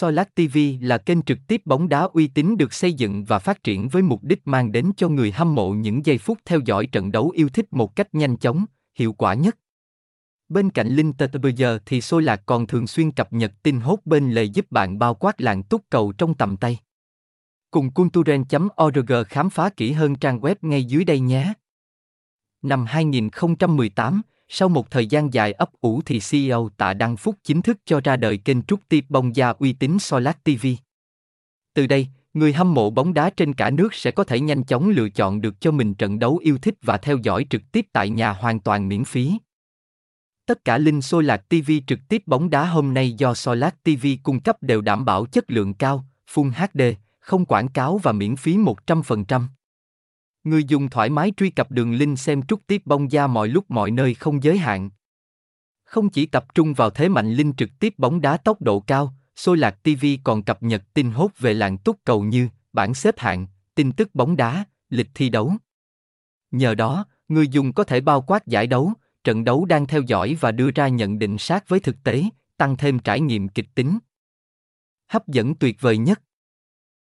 Solat TV là kênh trực tiếp bóng đá uy tín được xây dựng và phát triển với mục đích mang đến cho người hâm mộ những giây phút theo dõi trận đấu yêu thích một cách nhanh chóng, hiệu quả nhất. Bên cạnh Linh bây giờ thì Solat còn thường xuyên cập nhật tin hốt bên lề giúp bạn bao quát làng túc cầu trong tầm tay. Cùng culturen.org khám phá kỹ hơn trang web ngay dưới đây nhé. Năm 2018, sau một thời gian dài ấp ủ thì CEO Tạ Đăng Phúc chính thức cho ra đời kênh trúc tiếp bóng gia uy tín SoLac TV. Từ đây, người hâm mộ bóng đá trên cả nước sẽ có thể nhanh chóng lựa chọn được cho mình trận đấu yêu thích và theo dõi trực tiếp tại nhà hoàn toàn miễn phí. Tất cả link Lạc TV trực tiếp bóng đá hôm nay do SoLac TV cung cấp đều đảm bảo chất lượng cao, Full HD, không quảng cáo và miễn phí 100%. Người dùng thoải mái truy cập đường link xem trúc tiếp bóng da mọi lúc mọi nơi không giới hạn. Không chỉ tập trung vào thế mạnh link trực tiếp bóng đá tốc độ cao, Xôi Lạc TV còn cập nhật tin hốt về làng túc cầu như bảng xếp hạng, tin tức bóng đá, lịch thi đấu. Nhờ đó, người dùng có thể bao quát giải đấu, trận đấu đang theo dõi và đưa ra nhận định sát với thực tế, tăng thêm trải nghiệm kịch tính. Hấp dẫn tuyệt vời nhất